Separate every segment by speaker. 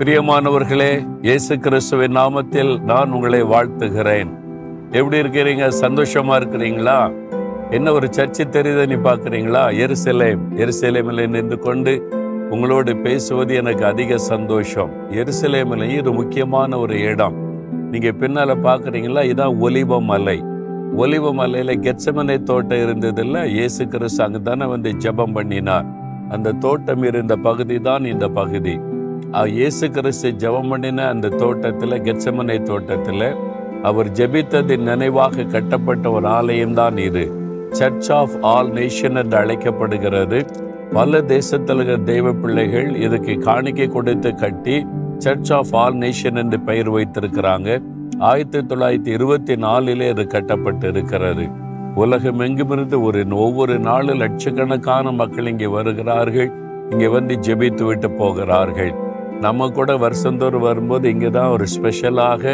Speaker 1: பிரியமானவர்களே இயேசு கிறிஸ்துவின் நாமத்தில் நான் உங்களை வாழ்த்துகிறேன். எப்படி இருக்கிறீங்க? சந்தோஷமா இருக்கிறீங்களா? என்ன ஒரு சர்ச்சை தெரியுதை நீ பார்க்குறீங்களா? எருசலேம். எருசலேமில் நின்று கொண்டு உங்களோடு பேசுவது எனக்கு அதிக சந்தோஷம். எருசலேமில் இது முக்கியமான ஒரு இடம். நீங்க பின்னால பார்க்குறீங்களா? இதான் ஒலிவ மலை. ஒலிவ மலையில கெச்சமனை தோட்டம் இருந்ததில்ல இயேசு கிறிஸ்து அங்கே தானே வந்து ஜெபம் பண்ணினார். அந்த தோட்டம் இருந்த பகுதி தான் இந்த பகுதி. இயேசு கிறிஸ்து ஜெபம் பண்ணின அந்த தோட்டத்தில் கெச்சமனை தோட்டத்தில் அவர் ஜெபித்ததின் நினைவாக கட்டப்பட்ட ஒரு ஆலயம் தான் இது. சர்ச் ஆஃப் ஆல் நேஷன் என்று அழைக்கப்படுகிறது. பல தேசத்தில் இருக்கிற தெய்வ பிள்ளைகள் இதுக்கு காணிக்கை கொடுத்து கட்டி சர்ச் ஆஃப் ஆல் நேஷன் என்று பெயர் வைத்திருக்கிறாங்க. ஆயிரத்தி தொள்ளாயிரத்தி இருபத்தி நாலிலே அது கட்டப்பட்டு இருக்கிறது உலகம் எங்குமிருந்து ஒரு ஒவ்வொரு நாளும் லட்சக்கணக்கான மக்கள் இங்கே வருகிறார்கள். இங்கே வந்து ஜெபித்து விட்டு போகிறார்கள். நம்ம கூட வருஷந்தோறும் வரும்போது இங்கே தான் ஒரு ஸ்பெஷலாக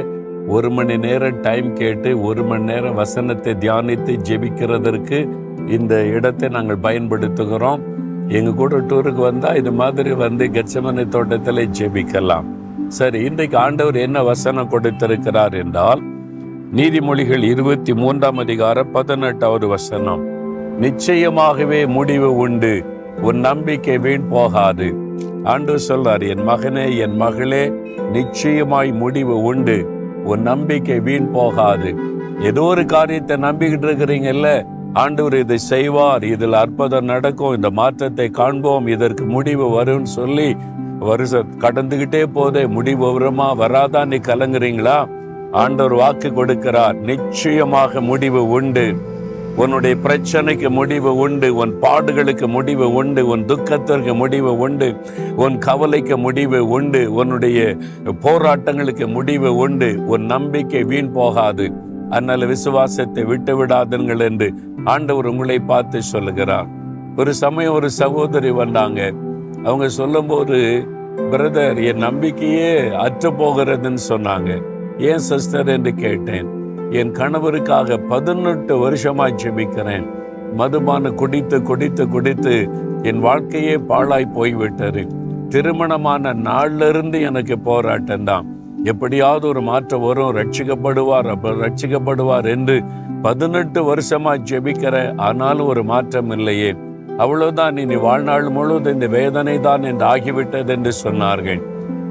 Speaker 1: ஒரு மணி நேரம் டைம் கேட்டு ஒரு மணி நேரம் வசனத்தை தியானித்து ஜெபிக்கிறதற்கு இந்த இடத்தை நாங்கள் பயன்படுத்துகிறோம். எங்கள் கூட டூருக்கு வந்தால் இது மாதிரி வந்து கச்சமனை தோட்டத்தில் ஜெபிக்கலாம். சரி இன்றைக்கு ஆண்டவர் என்ன வசனம் கொடுத்திருக்கிறார் என்றால் நீதிமொழிகள் இருபத்தி மூன்றாம் அதிகாரம் பதினெட்டாவது வசனம் நிச்சயமாகவே முடிவு உண்டு. உன் நம்பிக்கை வீண் போகாது. ஆண்டு சொல்றார் என் மகனே என் மகளே நிச்சயமாய் முடிவு உண்டு. உன் நம்பிக்கை வீண் போகாது. ஏதோ ஒரு காரியத்தை நம்பிக்கிட்டு இருக்கிறீங்கல்ல? ஆண்டவர் இதை செய்வார். இதில் அற்புதம் நடக்கும். இந்த மாற்றத்தை காண்போம். இதற்கு முடிவு வரும்னு சொல்லி வருஷம் கடந்துகிட்டே போதே முடிவு வருமா வராதா? நீ கலங்குறீங்களா? ஆண்டவர் வாக்கு கொடுக்கிறார். நிச்சயமாக முடிவு உண்டு. உன்னுடைய பிரச்சனைக்கு முடிவு உண்டு உன் பாடுகளுக்கு முடிவு உண்டு உன் துக்கத்திற்கு முடிவு உண்டு உன் கவலைக்கு முடிவு உண்டு உன்னுடைய போராட்டங்களுக்கு முடிவு உண்டு உன் நம்பிக்கை வீண் போகாது. அதனால விசுவாசத்தை விட்டு விடாதுங்கள் என்று ஆண்டவர் உங்களை பார்த்து சொல்லுகிறார். ஒரு சமயம் ஒரு சகோதரி வந்தாங்க. அவங்க சொல்லும்போது பிரதர் என் நம்பிக்கையே அற்று போகிறதுன்னு சொன்னாங்க. ஏன் சிஸ்டர்? என்று கேட்டேன். என் கணவருக்காக பதினெட்டு வருஷமாய் ஜெபிக்கிறேன். மதுபான குடித்து குடித்து குடித்து என் வாழ்க்கையே பாழாய் போய்விட்டது. திருமணமான நாள்ல இருந்து எனக்கு போராட்டம் தான். எப்படியாவது ஒரு மாற்றம் வரும். ரட்சிக்கப்படுவார் அப்ப ரட்சிக்கப்படுவார் என்று பதினெட்டு வருஷமா ஜெபிக்கிற ஆனாலும் ஒரு மாற்றம் இல்லையே. அவ்வளவுதான். இனி வாழ்நாள் முழுவதும் இந்த வேதனை தான் என்று ஆகிவிட்டது என்று சொன்னார்கள்.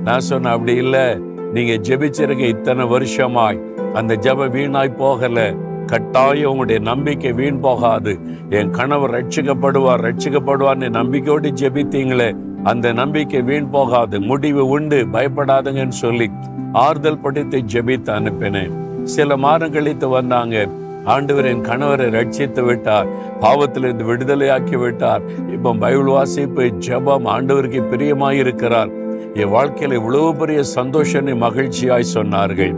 Speaker 1: நான் சொன்னேன் அப்படி இல்லை. நீங்க ஜெபிச்சிருக்க இத்தனை வருஷமாய் அந்த ஜப வீணாய் போகல. கட்டாயம் உங்களுடைய நம்பிக்கை வீண் போகாது. என் கணவர் ரட்சிக்கப்படுவார் ரட்சிக்கப்படுவார்னு நம்பிக்கையோடு ஜெபித்தீங்களே. அந்த நம்பிக்கை வீண் போகாது. முடிவு உண்டு. பயப்படாதுங்கன்னு சொல்லி ஆறுதல் படித்து ஜெபித்து அனுப்பினேன். சில மாதம் கழித்து வந்தாங்க. ஆண்டவர் என் கணவரை ரட்சித்து விட்டார். பாவத்திலிருந்து விடுதலையாக்கி விட்டார். இப்போ பைபிள் வாசிப்பு ஜெபம் ஆண்டவருக்கு பிரியமாயிருக்கிறார். என் வாழ்க்கையில இவ்வளவு பெரிய சந்தோஷனை மகிழ்ச்சியாய் சொன்னார்கள்.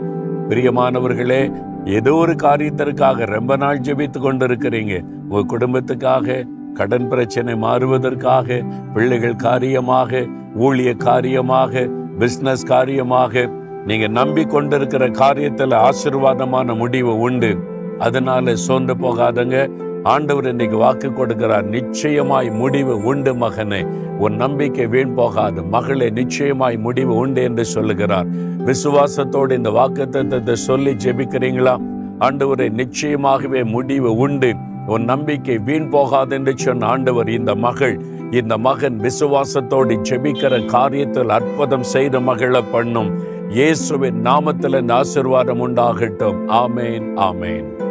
Speaker 1: பிரியமானவர்களே ஏதோ ஒரு காரியத்திற்காக ரொம்ப நாள் ஜெபித்து கொண்டிருக்கிறீங்க. உங்க குடும்பத்துக்காக கடன் பிரச்சனை மாறுவதற்காக பிள்ளைகள் காரியமாக ஊழிய காரியமாக பிஸ்னஸ் காரியமாக நீங்க நம்பி கொண்டிருக்கிற காரியத்துல ஆசீர்வாதமான முடிவு உண்டு. அதனால சோர்ந்து போகாதங்க. ஆண்டவர் இன்னைக்கு வாக்கு கொடுக்கிறார். நிச்சயமாய் முடிவு உண்டு மகனே. உன் நம்பிக்கை வீண் போகாது. மகளே நிச்சயமாய் முடிவு உண்டு என்று சொல்லுகிறார். விசுவாசத்தோடு இந்த வாக்கு சொல்லி ஜெபிக்கிறீங்களா? ஆண்டவரை நிச்சயமாகவே முடிவு உண்டு. உன் நம்பிக்கை வீண் போகாது என்று சொன்ன ஆண்டவர் இந்த மகள் இந்த மகன் விசுவாசத்தோடு ஜெபிக்கிற காரியத்தில் அற்புதம் செய்த மகளை பண்ணும். இயேசுவின் நாமத்தில் இந்த உண்டாகட்டும். ஆமேன் ஆமேன்.